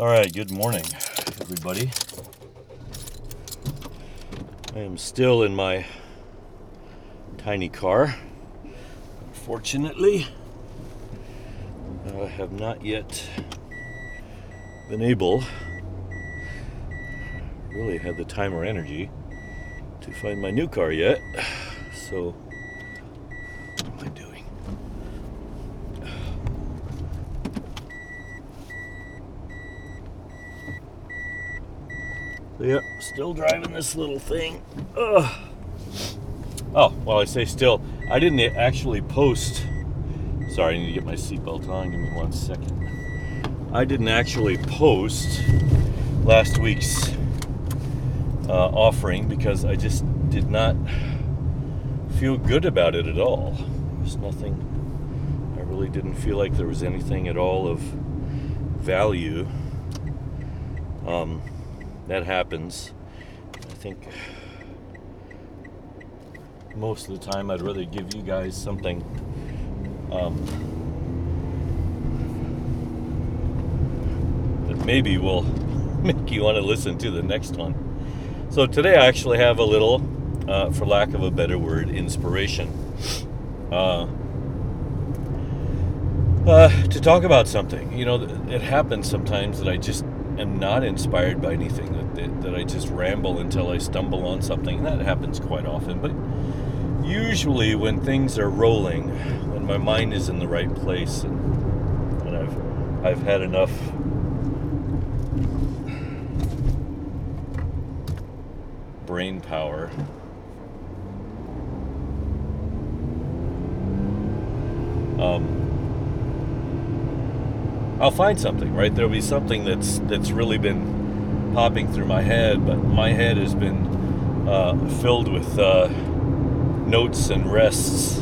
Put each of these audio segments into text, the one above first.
All right, good morning, everybody. I am still in my tiny car. Unfortunately, I have not yet been able, really had the time or energy to find my new car yet. So, what am I doing? Yep, still driving this little thing. Ugh. Oh, well, I say still. I didn't actually post. Sorry, I need to get my seatbelt on. Give me one second. I didn't actually post last week's uh, offering because I just did not feel good about it at all. There's nothing. I really didn't feel like there was anything at all of value. Um, that happens. I think most of the time I'd rather give you guys something um, that maybe will make you want to listen to the next one. So today I actually have a little, uh, for lack of a better word, inspiration. Uh, uh, to talk about something. You know, it happens sometimes that I just am not inspired by anything, that, that, I just ramble until I stumble on something. And that happens quite often. But usually when things are rolling, when my mind is in the right place and, and I've, I've had enough brain power um, I'll find something, right? There'll be something that's that's really been popping through my head, but my head has been uh, filled with uh, notes and rests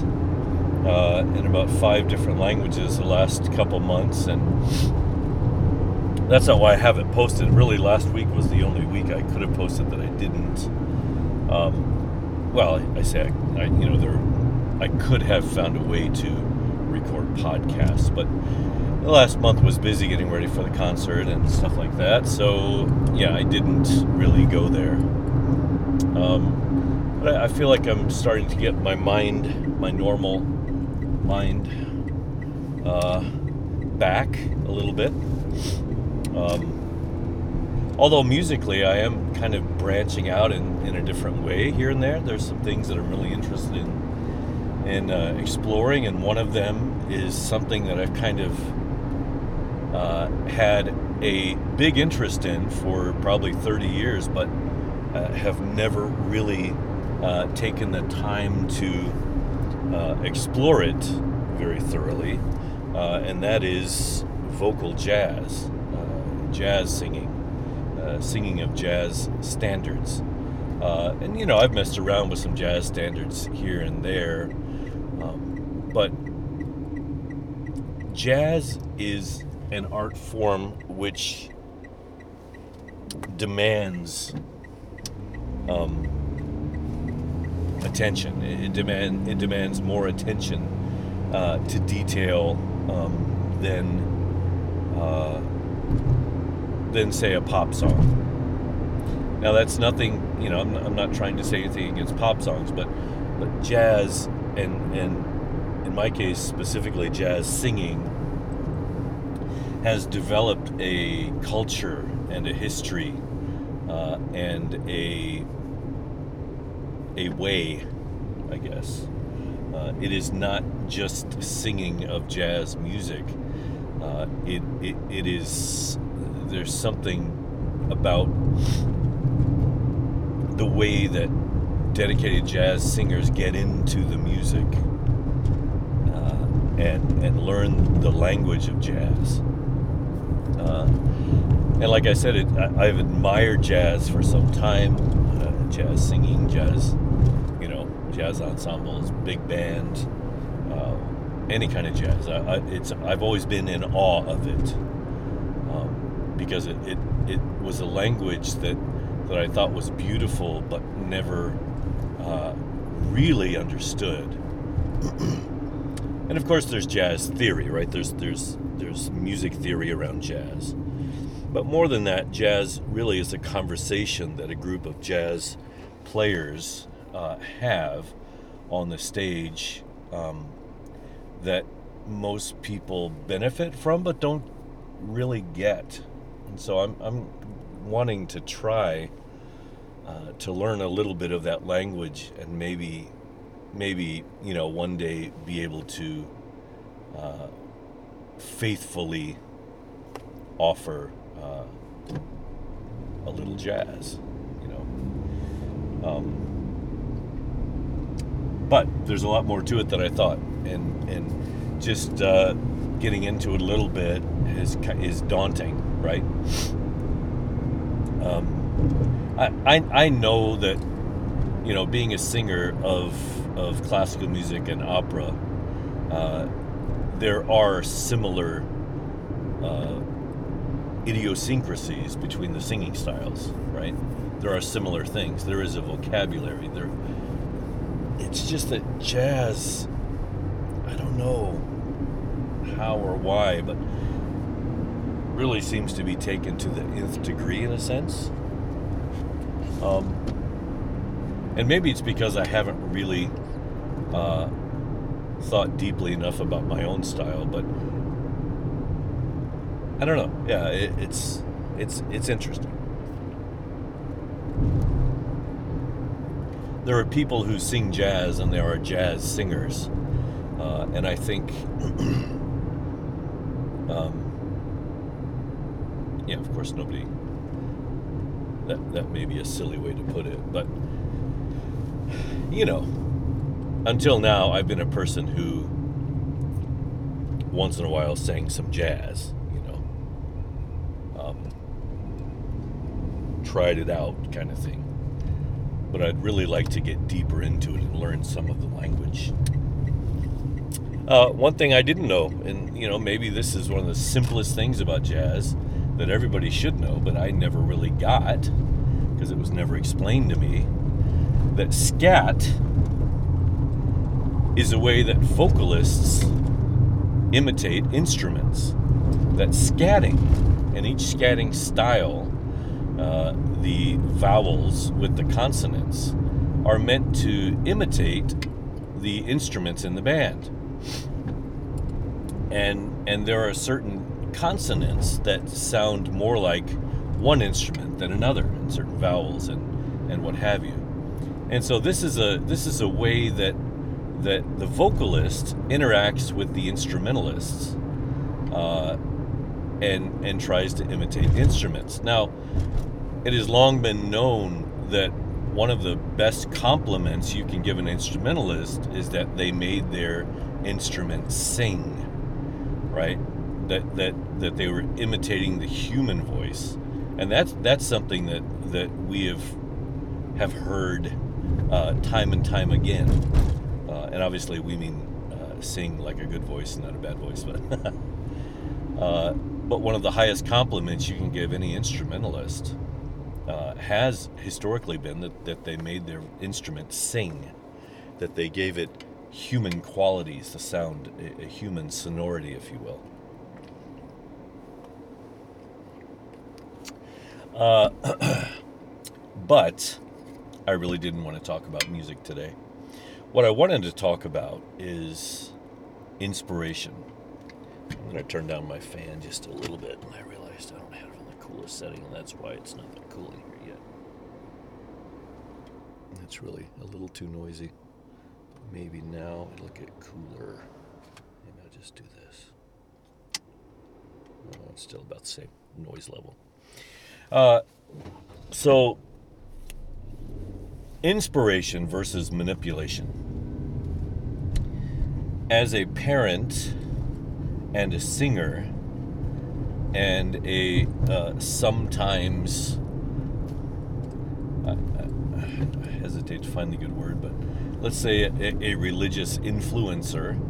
uh, in about five different languages the last couple months, and that's not why I haven't posted. Really, last week was the only week I could have posted that I didn't. Um, well, I, I say I, I, you know, there, I could have found a way to record podcasts, but the last month was busy getting ready for the concert and stuff like that. So yeah, I didn't really go there. Um, but I, I feel like I'm starting to get my mind, my normal mind, uh, back a little bit. Um, although musically, I am kind of branching out in, in a different way here and there. There's some things that I'm really interested in in uh, exploring, and one of them is something that I've kind of uh, had a big interest in for probably 30 years, but uh, have never really uh, taken the time to uh, explore it very thoroughly, uh, and that is vocal jazz, jazz singing, singing of jazz standards. and you know, I've messed around with some jazz standards here and there, but jazz is an art form which demands um, attention. It, demand, it demands more attention uh, to detail um, than uh, than say a pop song. Now that's nothing, you know. I'm, I'm not trying to say anything against pop songs, but but jazz and and my case specifically jazz singing has developed a culture and a history uh, and a a way, I guess. Uh, it is not just singing of jazz music. Uh, it, it it is there's something about the way that dedicated jazz singers get into the music and and learn the language of jazz. Uh, and like I said, it, I, have admired jazz for some time. Uh, jazz singing, jazz, you know, jazz ensembles, big band, uh, any kind of jazz. I, I, it's I've always been in awe of it um, because it, it it was a language that that I thought was beautiful, but never uh, really understood. And of course, there's jazz theory, right? There's there's there's music theory around jazz. But more than that, jazz really is a conversation that a group of jazz players uh, have on the stage um, that most people benefit from but don't really get. And so I'm, I'm wanting to try uh, to learn a little bit of that language and maybe, maybe you know, one day be able to uh, faithfully offer uh, a little jazz, you know. Um, but there's a lot more to it than I thought, and and just uh, getting into it a little bit is is daunting, right? Um, I, I I know that you know being a singer of of classical music and opera, uh, there are similar uh, idiosyncrasies between the singing styles, right? There are similar things. There is a vocabulary. There. It's just that jazz. I don't know how or why, but really seems to be taken to the nth degree in a sense. Um, and maybe it's because I haven't really uh, thought deeply enough about my own style, but I don't know. Yeah, it, it's it's it's interesting. There are people who sing jazz, and there are jazz singers, uh, and I think, um, yeah, of course, nobody. That that may be a silly way to put it, but you know, until now, I've been a person who once in a while sang some jazz you know, um, tried it out kind of thing. But I'd really like to get deeper into it and learn some of the language. Uh, one thing I didn't know, and you know, maybe this is one of the simplest things about jazz that everybody should know, but I never really got because it was never explained to me that scat is a way that vocalists imitate instruments. That scatting, and each scatting style uh, the vowels with the consonants are meant to imitate the instruments in the band. And and there are certain consonants that sound more like one instrument than another, and certain vowels and and what have you. And so this is a this is a way that that the vocalist interacts with the instrumentalists uh, and and tries to imitate instruments. Now, it has long been known that one of the best compliments you can give an instrumentalist is that they made their instrument sing, right? That that that they were imitating the human voice, and that's that's something that that we have have heard uh, time and time again. Uh, and obviously, we mean uh, sing like a good voice, not a bad voice, but. Uh, but one of the highest compliments you can give any instrumentalist uh, has historically been that, that they made their instrument sing, that they gave it human qualities, the sound, a, a human sonority, if you will. Uh, but I really didn't want to talk about music today. What I wanted to talk about is inspiration. I'm going to turn down my fan just a little bit, and I realized I don't have it on the coolest setting, and that's why it's not that cool in here yet. It's really a little too noisy. Maybe now it'll get cooler. Maybe I'll just do this. It's still about the same noise level. Uh, so, inspiration versus manipulation. As a parent, and a singer and a uh, sometimes I, I, hesitate to find the good word, but let's say a, a, religious influencer.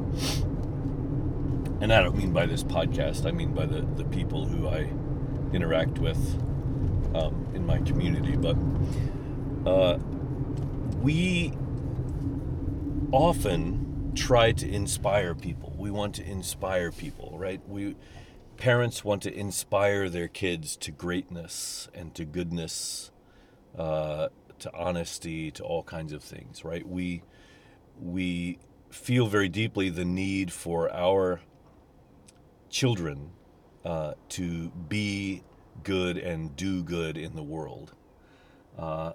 And I don't mean by this podcast, I mean by the, the people who I interact with um, in my community. But uh, we often try to inspire people. We want to inspire people, right? We parents want to inspire their kids to greatness and to goodness, uh, to honesty, to all kinds of things, right? We we feel very deeply the need for our children uh, to be good and do good in the world. Uh,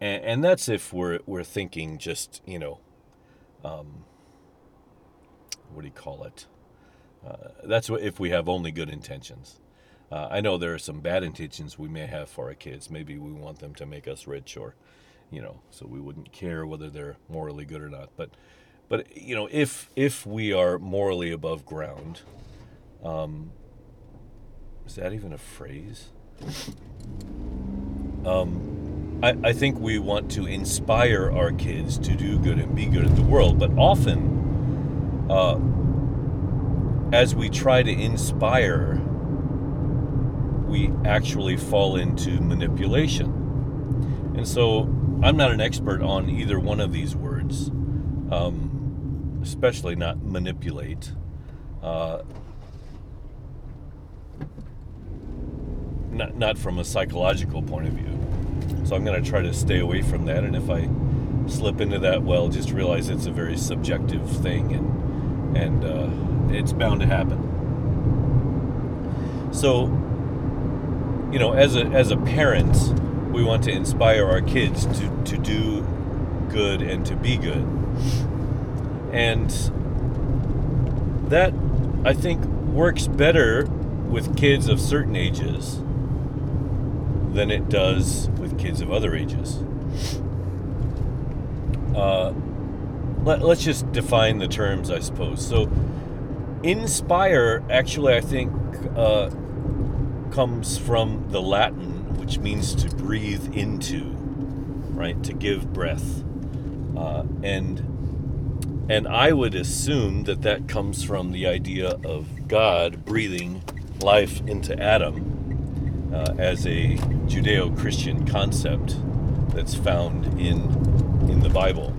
and, and, that's if we're, we're thinking just, you know, um, what do you call it? Uh, that's what, if we have only good intentions. Uh, I know there are some bad intentions we may have for our kids. Maybe we want them to make us rich or, you know, so we wouldn't care whether they're morally good or not. But, but you know, if if we are morally above ground, um, is that even a phrase? Um, I, I think we want to inspire our kids to do good and be good in the world, but often, uh, as we try to inspire, we actually fall into manipulation. And so I'm not an expert on either one of these words, um, especially not manipulate. Uh, not, not from a psychological point of view. So I'm going to try to stay away from that. And if I slip into that, well, just realize it's a very subjective thing and, and uh, it's bound to happen. So, you know, as a, as a parent, we want to inspire our kids to, to do good and to be good. And that, I think, works better with kids of certain ages than it does kids of other ages. Uh, let, us just define the terms, I suppose. So, inspire, actually, I think, uh, comes from the Latin, which means to breathe into, right? To give breath. Uh, and and I would assume that that comes from the idea of God breathing life into Adam uh, as a Judeo-Christian concept that's found in in the Bible.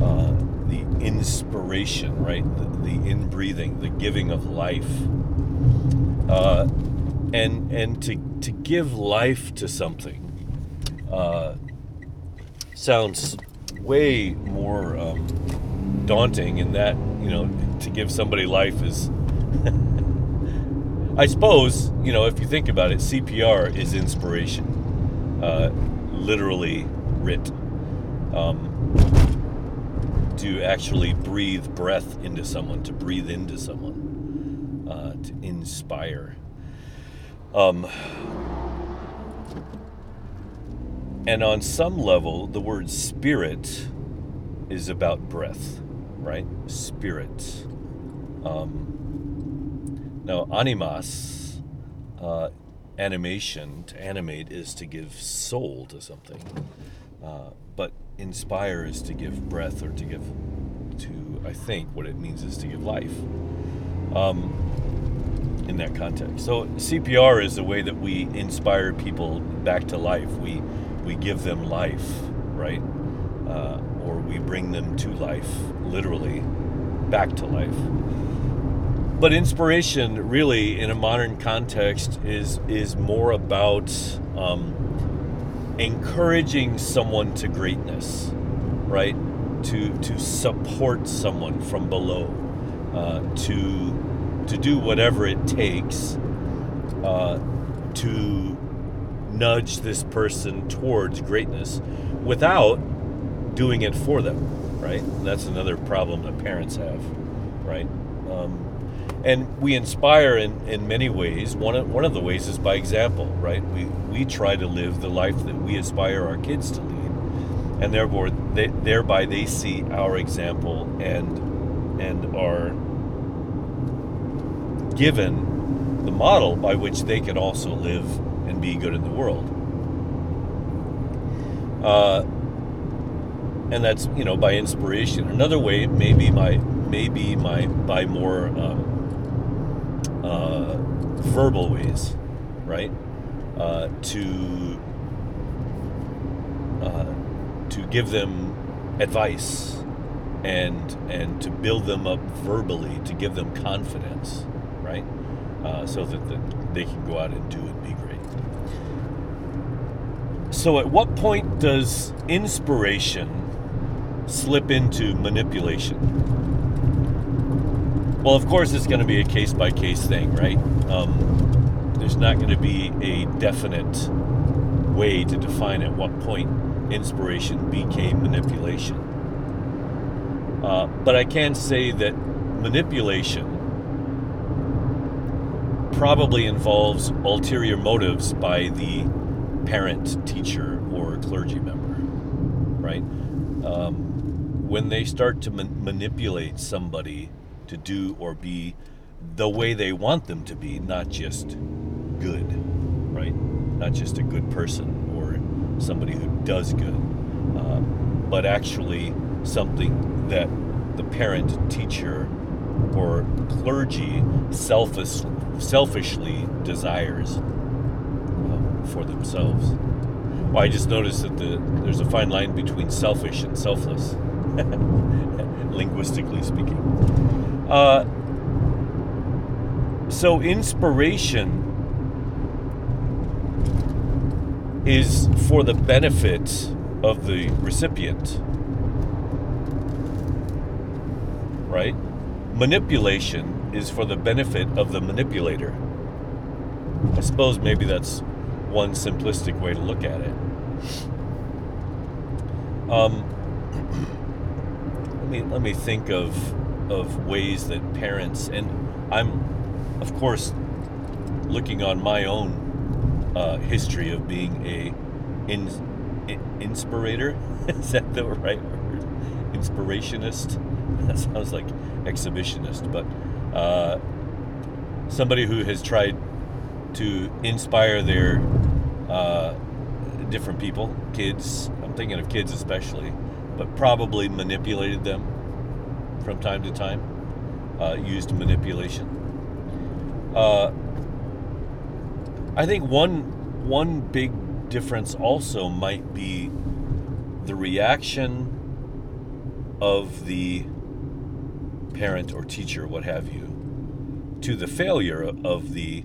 Uh, the inspiration, right? The, the inbreathing, the giving of life, uh, and and to to give life to something uh, sounds way more um, daunting. In that you know, to give somebody life is I suppose, you know, if you think about it, CPR is inspiration, uh, literally writ. Um, to actually breathe breath into someone, to breathe into someone, uh, to inspire. Um, and on some level, the word spirit is about breath, right? Spirit. Um, now, animas, uh, animation, to animate is to give soul to something. Uh, but inspire is to give breath or to give, to, I think, what it means is to give life um, in that context. So, CPR is the way that we inspire people back to life. We, we give them life, right? Uh, or we bring them to life, literally, back to life but inspiration really in a modern context is is more about um, encouraging someone to greatness right? To to support someone from below uh, to to do whatever it takes uh, to nudge this person towards greatness without doing it for them right? That's another problem that parents have right? Um, and we inspire in, in many ways. One of, one of the ways is by example, right? We, we try to live the life that we aspire our kids to lead, and therefore, they, thereby they see our example and and are given the model by which they can also live and be good in the world. Uh, and that's you know by inspiration. Another way may be my maybe my by more um, uh, verbal ways, right? Uh, to uh, to give them advice and and to build them up verbally, to give them confidence, right? uh, so that the, they can go out and do and be great. So, at what point does inspiration slip into manipulation? Well, of course, it's going to be a case by case thing, right? Um, there's not going to be a definite way to define at what point inspiration became manipulation. Uh, but I can say that manipulation probably involves ulterior motives by the parent, teacher, or clergy member, right? Um, when they start to man- manipulate somebody to do or be the way they want them to be, not just good, right? Not just a good person or somebody who does good, uh, but actually something that the parent, teacher, or clergy selfish, selfishly desires uh, for themselves. Well, I just noticed that the, there's a fine line between selfish and selfless, linguistically speaking. Uh, so, inspiration is for the benefit of the recipient, right? Manipulation is for the benefit of the manipulator. I suppose maybe that's one simplistic way to look at it. Um, let me let me think of of ways that parents and I'm, of course, looking on my own uh, history of being a in, in, inspirator. Is that the right word? Inspirationist. That sounds like exhibitionist, but uh, somebody who has tried to inspire their uh, different people, kids. I'm thinking of kids especially, but probably manipulated them from time to time, uh, used manipulation. Uh, I think one one big difference also might be the reaction of the parent or teacher, what have you, to the failure of the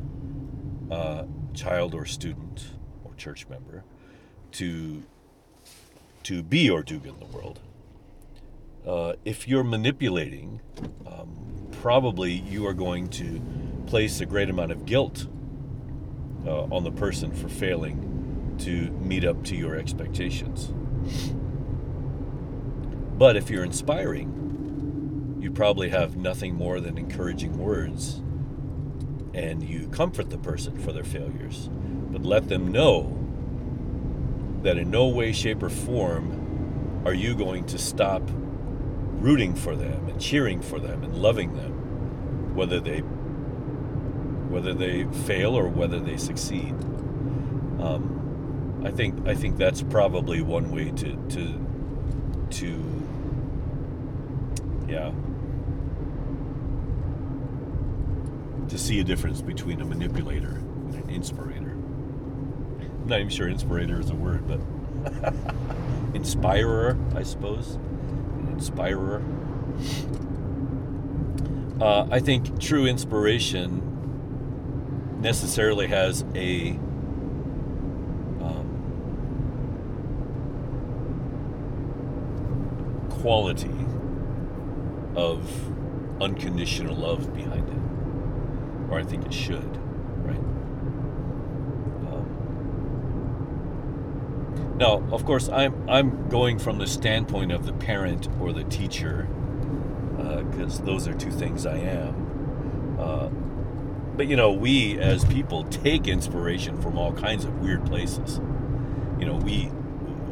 uh, child or student or church member to to be or do good in the world. Uh, if you're manipulating, um, probably you are going to place a great amount of guilt uh, on the person for failing to meet up to your expectations. But if you're inspiring, you probably have nothing more than encouraging words and you comfort the person for their failures, but let them know that in no way, shape, or form are you going to stop rooting for them and cheering for them and loving them, whether they whether they fail or whether they succeed. Um, I think I think that's probably one way to to to yeah to see a difference between a manipulator and an inspirator. I'm not even sure inspirator is a word, but inspirer, I suppose. Inspirer. Uh, I think true inspiration necessarily has a um, quality of unconditional love behind it or I think it should, right? Um, now, of course, I'm I'm going from the standpoint of the parent or the teacher, because uh, those are two things I am. Uh, but you know, we as people take inspiration from all kinds of weird places. You know, we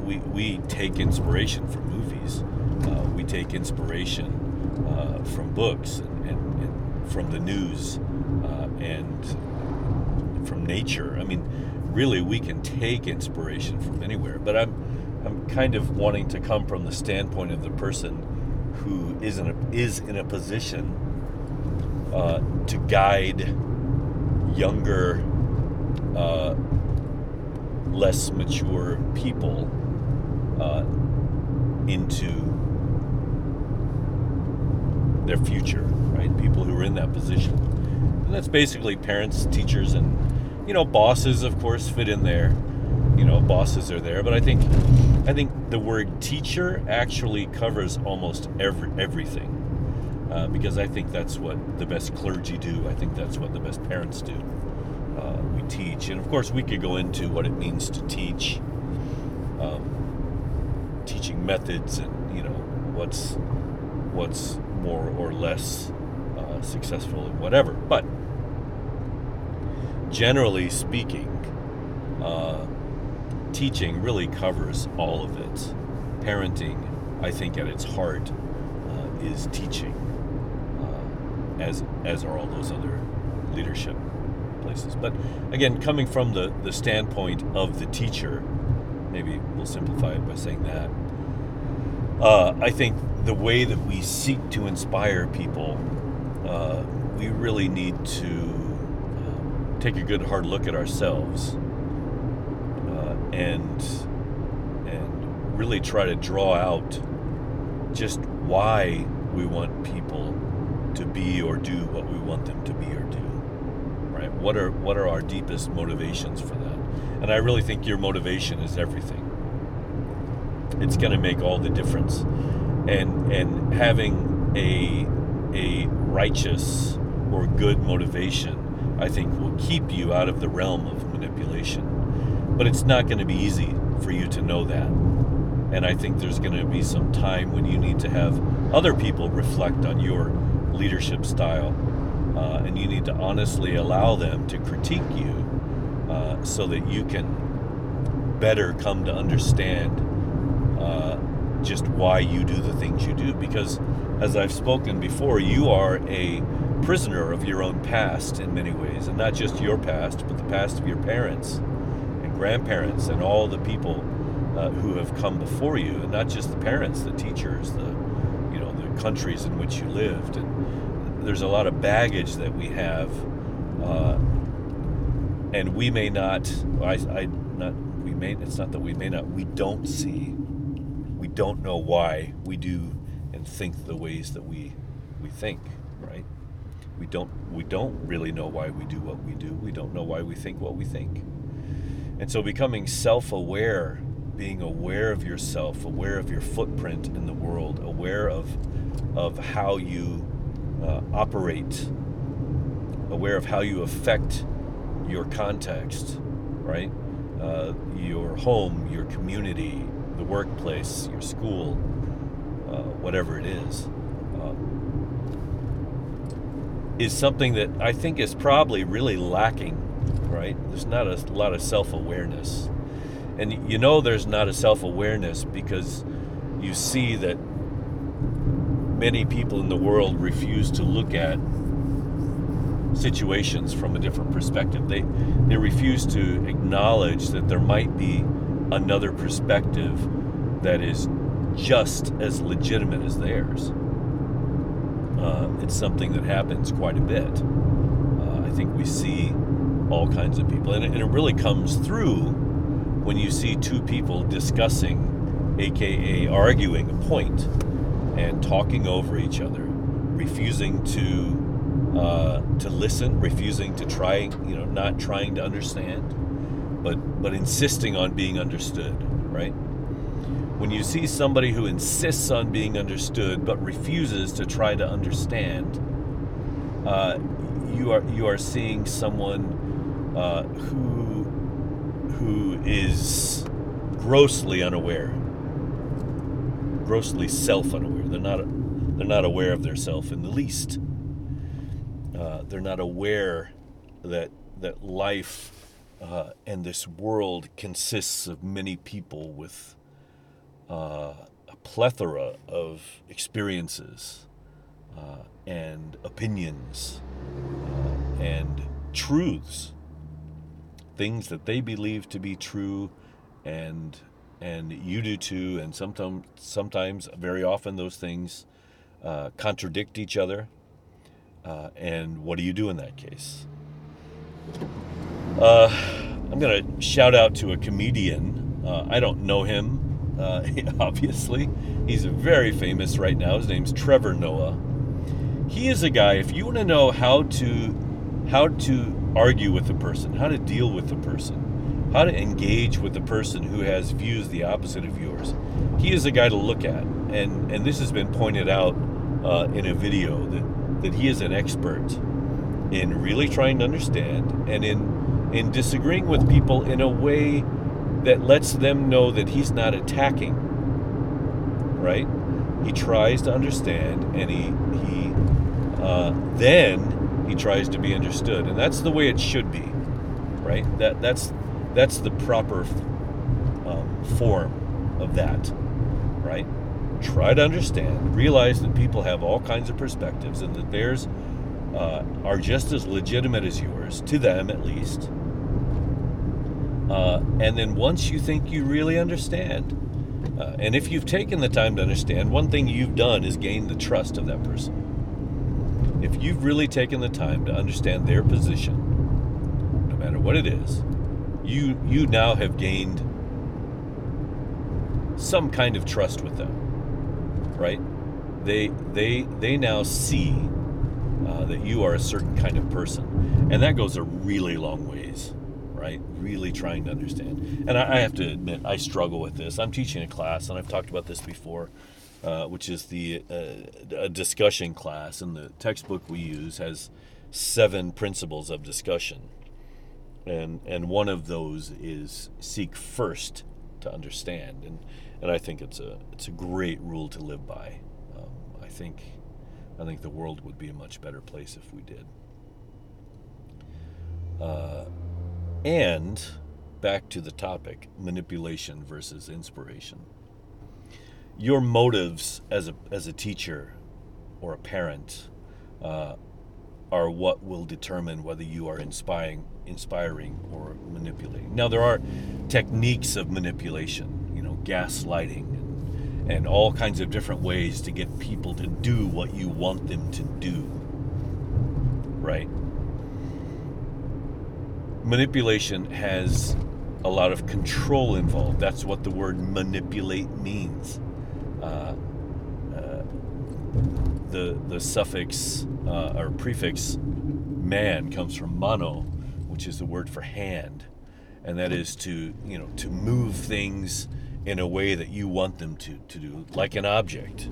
we we take inspiration from movies. Uh, we take inspiration uh, from books and, and, and from the news and from nature. I mean, really, we can take inspiration from anywhere. But I'm, I'm kind of wanting to come from the standpoint of the person who is in a, is in a position uh, to guide younger, uh, less mature people uh, into their future, right? People who are in that position And that's basically parents, teachers, and you know bosses, of course, fit in there. You know, bosses are there, but I think I think the word teacher actually covers almost every everything. Uh, because I think that's what the best clergy do. I think that's what the best parents do. Uh, we teach, and of course, we could go into what it means to teach, um, teaching methods, and you know what's what's more or less uh, successful and whatever. But generally speaking, uh, teaching really covers all of it. Parenting, I think, at its heart, uh, is teaching as as are all those other leadership places. But again, coming from the the standpoint of the teacher, maybe we'll simplify it by saying that. Uh, I think the way that we seek to inspire people, uh, we really need to uh, take a good hard look at ourselves uh, and and really try to draw out just why we want people to be or do what we want them to be or do right? What are what are our deepest motivations for that? And i really think your motivation is everything. It's going to make all the difference. And and having a a righteous or good motivation i think will keep you out of the realm of manipulation but it's not going to be easy for you to know that and i think there's going to be some time when you need to have other people reflect on your leadership style, uh, and you need to honestly allow them to critique you uh, so that you can better come to understand uh, just why you do the things you do. Because, as I've spoken before, you are a prisoner of your own past in many ways, and not just your past, but the past of your parents and grandparents and all the people uh, who have come before you, and not just the parents, the teachers, the you know the countries in which you lived, and there's a lot of baggage that we have, uh, and we may not. I, I not we may. It's not that we may not. We don't see. We don't know why we do and think the ways that we we think. We don't. We don't really know why we do what we do. We don't know why we think what we think. And so, becoming self-aware, being aware of yourself, aware of your footprint in the world, aware of of how you uh, operate, aware of how you affect your context, right? Uh, your home, your community, the workplace, your school, uh, whatever it is, uh, is something that I think is probably really lacking, right? There's not a lot of self awareness. And you know there's not a self awareness because you see that many people in the world refuse to look at situations from a different perspective. They they refuse to acknowledge that there might be another perspective that is just as legitimate as theirs. Uh, it's something that happens quite a bit. Uh, I think we see all kinds of people, and it, and it really comes through when you see two people discussing, aka arguing a point and talking over each other, refusing to uh, to listen, refusing to try, you know, not trying to understand, but but insisting on being understood, right? When you see somebody who insists on being understood but refuses to try to understand, uh, you are you are seeing someone uh, who who is grossly unaware grossly self-unaware. They're not they're not aware of their self in the least. Uh, they're not aware that that life uh, and this world consists of many people with uh, a plethora of experiences uh, and opinions uh, and truths, things that they believe to be true and and you do too. And sometimes, sometimes, very often, those things uh, contradict each other. Uh, and what do you do in that case? Uh, I'm going to shout out to a comedian. I don't know him, uh, obviously. He's very famous right now. His name's Trevor Noah. He is a guy, if you want to know how to how to argue with a person, how to deal with a person, how to engage with a person who has views the opposite of yours. He is a guy to look at, and and this has been pointed out uh, in a video that that he is an expert in really trying to understand and in in disagreeing with people in a way that lets them know that he's not attacking. Right? He tries to understand, and he he uh, then he tries to be understood, and that's the way it should be, right? That that's that's the proper um, form of that, right? Try to understand, realize that people have all kinds of perspectives, and that theirs uh, are just as legitimate as yours, to them at least. Uh, and then once you think you really understand, uh, and if you've taken the time to understand, one thing you've done is gain the trust of that person. If you've really taken the time to understand their position, no matter what it is, you you now have gained some kind of trust with them, right? They they they now see uh, that you are a certain kind of person, and that goes a really long ways right? Really trying to understand. And I, I, have to admit, I struggle with this. I'm teaching a class, and I've talked about this before, uh, which is the uh, a discussion class. And the textbook we use has seven principles of discussion, and and one of those is seek first to understand. And and I think it's a it's a great rule to live by. Um, I think I think the world would be a much better place if we did. Uh, and back to the topic manipulation versus inspiration. Your motives as a, as a teacher or a parent uh, are what will determine whether you are inspiring, inspiring or manipulating. Now, there are techniques of manipulation, you know, gaslighting and, and all kinds of different ways to get people to do what you want them to do, right? Manipulation has a lot of control involved. That's what the word manipulate means. Uh, uh, the the suffix uh, or prefix man comes from mano, which is the word for hand, and that is to you know to move things in a way that you want them to to do, like an object.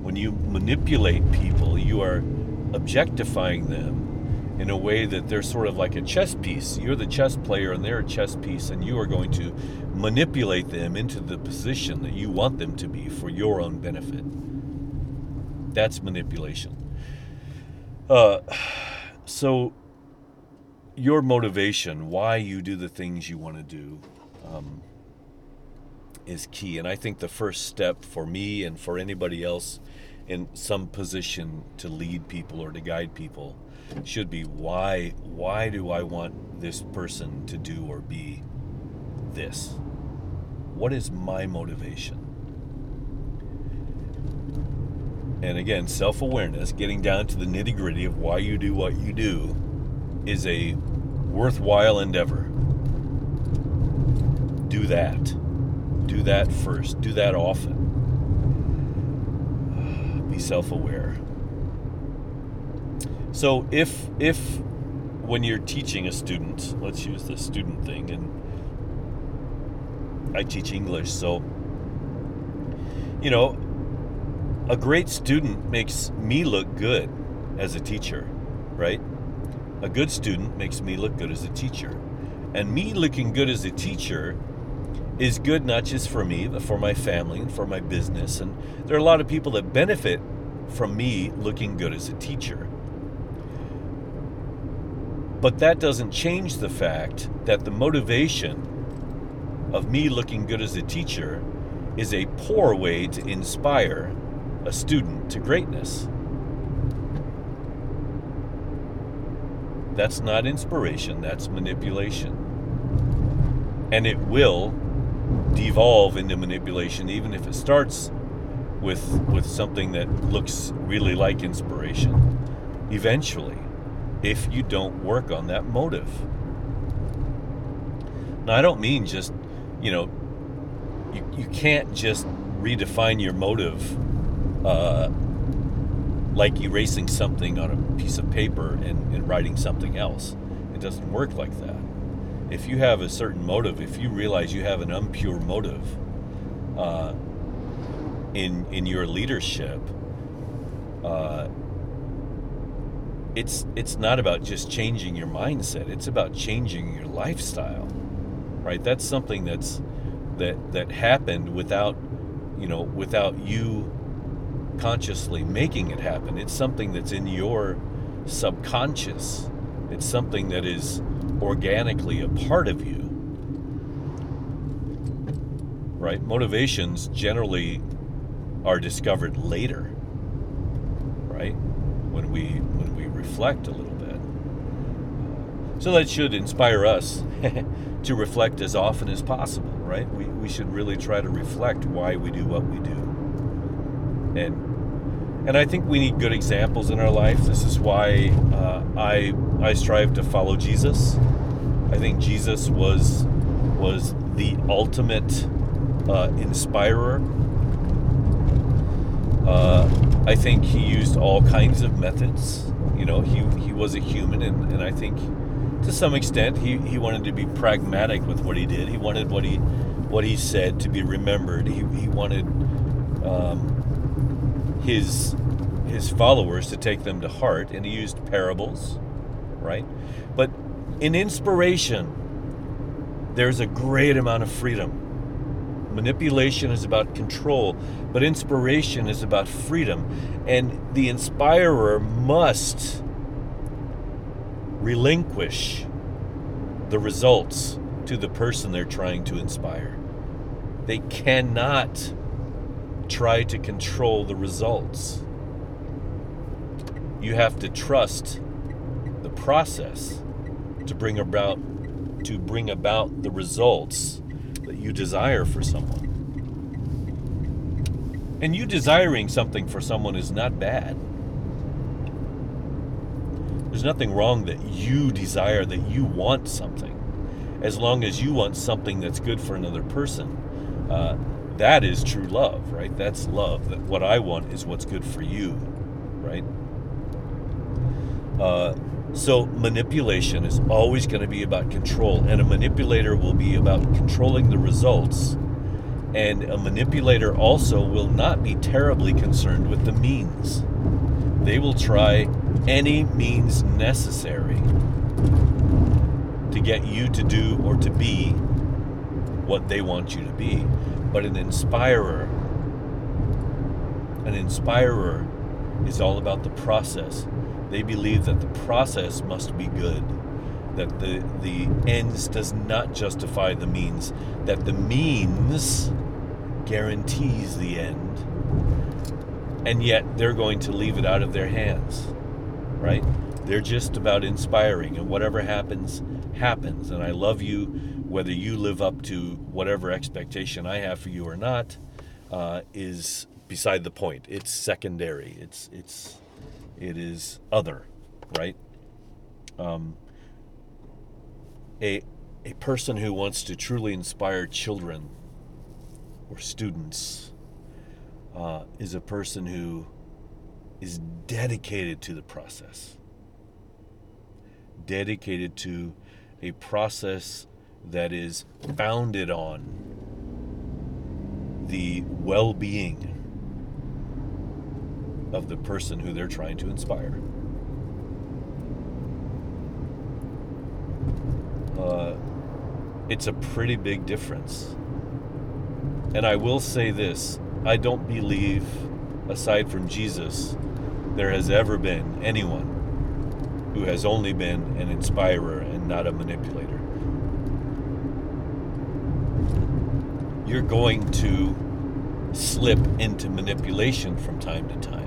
When you manipulate people, you are objectifying them in a way that they're sort of like a chess piece. You're the chess player and they're a chess piece, and you are going to manipulate them into the position that you want them to be for your own benefit. That's manipulation. Uh, so, your motivation, why you do the things you want to do, um, is key. And I think the first step for me and for anybody else in some position to lead people or to guide people should be why why do I want this person to do or be this? What is my motivation? And again, self-awareness, getting down to the nitty-gritty of why you do what you do is a worthwhile endeavor. Do that. Do that first. Do that often. Be self-aware. So if if when you're teaching a student, let's use the student thing, and I teach English, so you know, a great student makes me look good as a teacher, right? A good student makes me look good as a teacher. And me looking good as a teacher is good not just for me, but for my family and for my business. And there are a lot of people that benefit from me looking good as a teacher. But that doesn't change the fact that the motivation of me looking good as a teacher is a poor way to inspire a student to greatness. That's not inspiration, that's manipulation. And it will devolve into manipulation even if it starts with with something that looks really like inspiration eventually if you don't work on that motive. Now, I don't mean just, you know, you, you can't just redefine your motive uh, like erasing something on a piece of paper and, and writing something else. It doesn't work like that. If you have a certain motive, if you realize you have an impure motive uh, in in your leadership, uh, it's it's not about just changing your mindset. It's about changing your lifestyle, right? That's something that's that that happened without you know without you consciously making it happen. It's something that's in your subconscious. It's something that is organically a part of you. Right? Motivations generally are discovered later. Right? When we reflect a little bit. So that should inspire us to reflect as often as possible, right? We, we should really try to reflect why we do what we do. And and I think we need good examples in our life. This is why uh, I I strive to follow Jesus. I think Jesus was was the ultimate uh, inspirer. Uh, I think he used all kinds of methods. You know, he he was a human, and, and I think to some extent he, he wanted to be pragmatic with what he did. He wanted what he what he said to be remembered. He, he wanted um, his his followers to take them to heart, and he used parables, right? But in inspiration, there's a great amount of freedom. Manipulation is about control, but inspiration is about freedom. And the inspirer must relinquish the results to the person they're trying to inspire. They cannot try to control the results. You have to trust the process to bring about to bring about the results that you desire for someone. And you desiring something for someone is not bad. There's nothing wrong that you desire, that you want something. As long as you want something that's good for another person, uh, that is true love, right? That's love. That what I want is what's good for you, right? Uh, so manipulation is always going to be about control, and a manipulator will be about controlling the results. And a manipulator also will not be terribly concerned with the means. They will try any means necessary to get you to do or to be what they want you to be. But an inspirer, an inspirer is all about the process. They believe that the process must be good, that the, the ends does not justify the means, that the means guarantees the end, and yet they're going to leave it out of their hands, right? They're just about inspiring, and whatever happens, happens. And I love you, whether you live up to whatever expectation I have for you or not, uh, is beside the point. It's secondary. It's it's it is other, right? Um, a a person who wants to truly inspire children or students uh, is a person who is dedicated to the process, dedicated to a process that is founded on the well being of the person who they're trying to inspire. Uh, it's a pretty big difference. And I will say this I don't believe, aside from Jesus, there has ever been anyone who has only been an inspirer and not a manipulator. You're going to slip into manipulation from time to time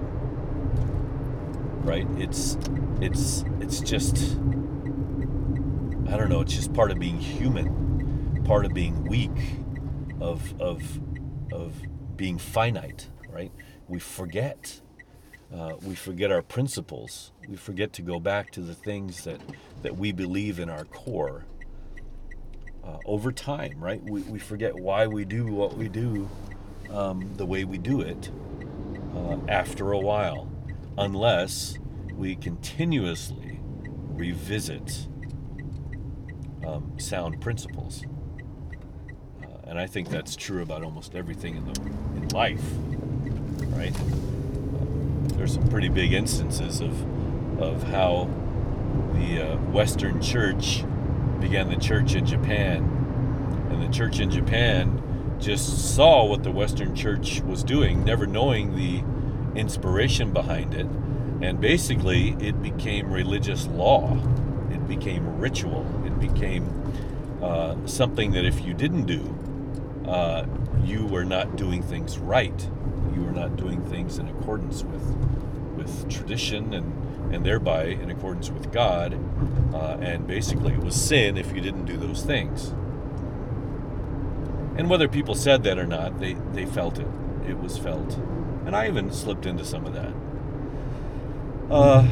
right? It's it's it's just I don't know, it's just part of being human, part of being weak, of of of being finite, right? We forget. Uh, we forget our principles. We forget to go back to the things that, that we believe in our core. Uh, over time, right? We, we forget why we do what we do um, the way we do it uh, after a while unless we continuously revisit um, sound principles. Uh, and I think that's true about almost everything in, the, in life, right? Uh, there's some pretty big instances of, of how the uh, Western Church began the church in Japan, and the church in Japan just saw what the Western Church was doing, never knowing the inspiration behind it, and basically it became religious law. It became ritual. It became uh, something that if you didn't do, uh, you were not doing things right. You were not doing things in accordance with with tradition and and thereby in accordance with God. Uh, and basically, it was sin if you didn't do those things. And whether people said that or not, they, they felt it. It was felt. And I even slipped into some of that. Uh,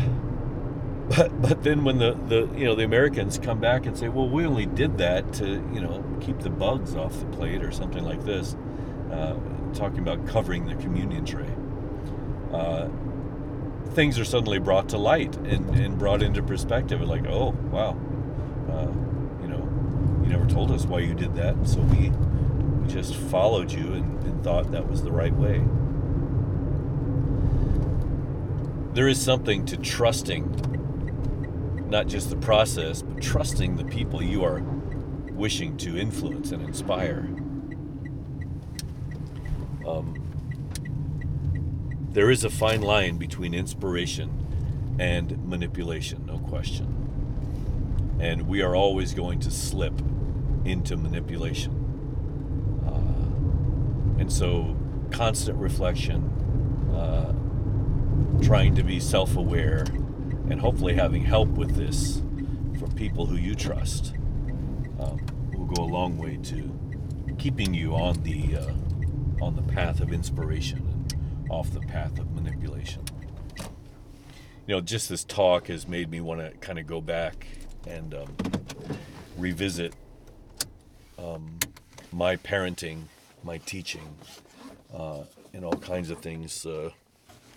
but but then when the, the you know the Americans come back and say, well, we only did that to you know keep the bugs off the plate or something like this, uh, talking about covering the communion tray. Uh, things are suddenly brought to light and, and brought into perspective. And like, oh wow, uh, you know, you never told us why you did that, so we, we just followed you and, and thought that was the right way. There is something to trusting not just the process, but trusting the people you are wishing to influence and inspire. Um, there is a fine line between inspiration and manipulation, no question. And we are always going to slip into manipulation. Uh, and so, constant reflection, uh, trying to be self aware, and hopefully having help with this from people who you trust um, will go a long way to keeping you on the uh, on the path of inspiration and off the path of manipulation. You know, just this talk has made me want to kind of go back and um, revisit um, my parenting, my teaching, uh, and all kinds of things, uh,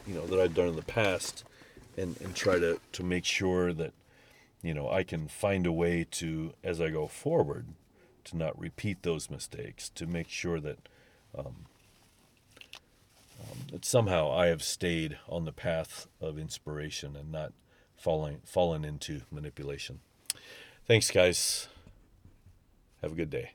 you know, that I've done in the past, and, and try to, to make sure that, you know, I can find a way to, as I go forward, to not repeat those mistakes, to make sure that um, um, that somehow I have stayed on the path of inspiration and not falling fallen into manipulation. Thanks, guys. Have a good day.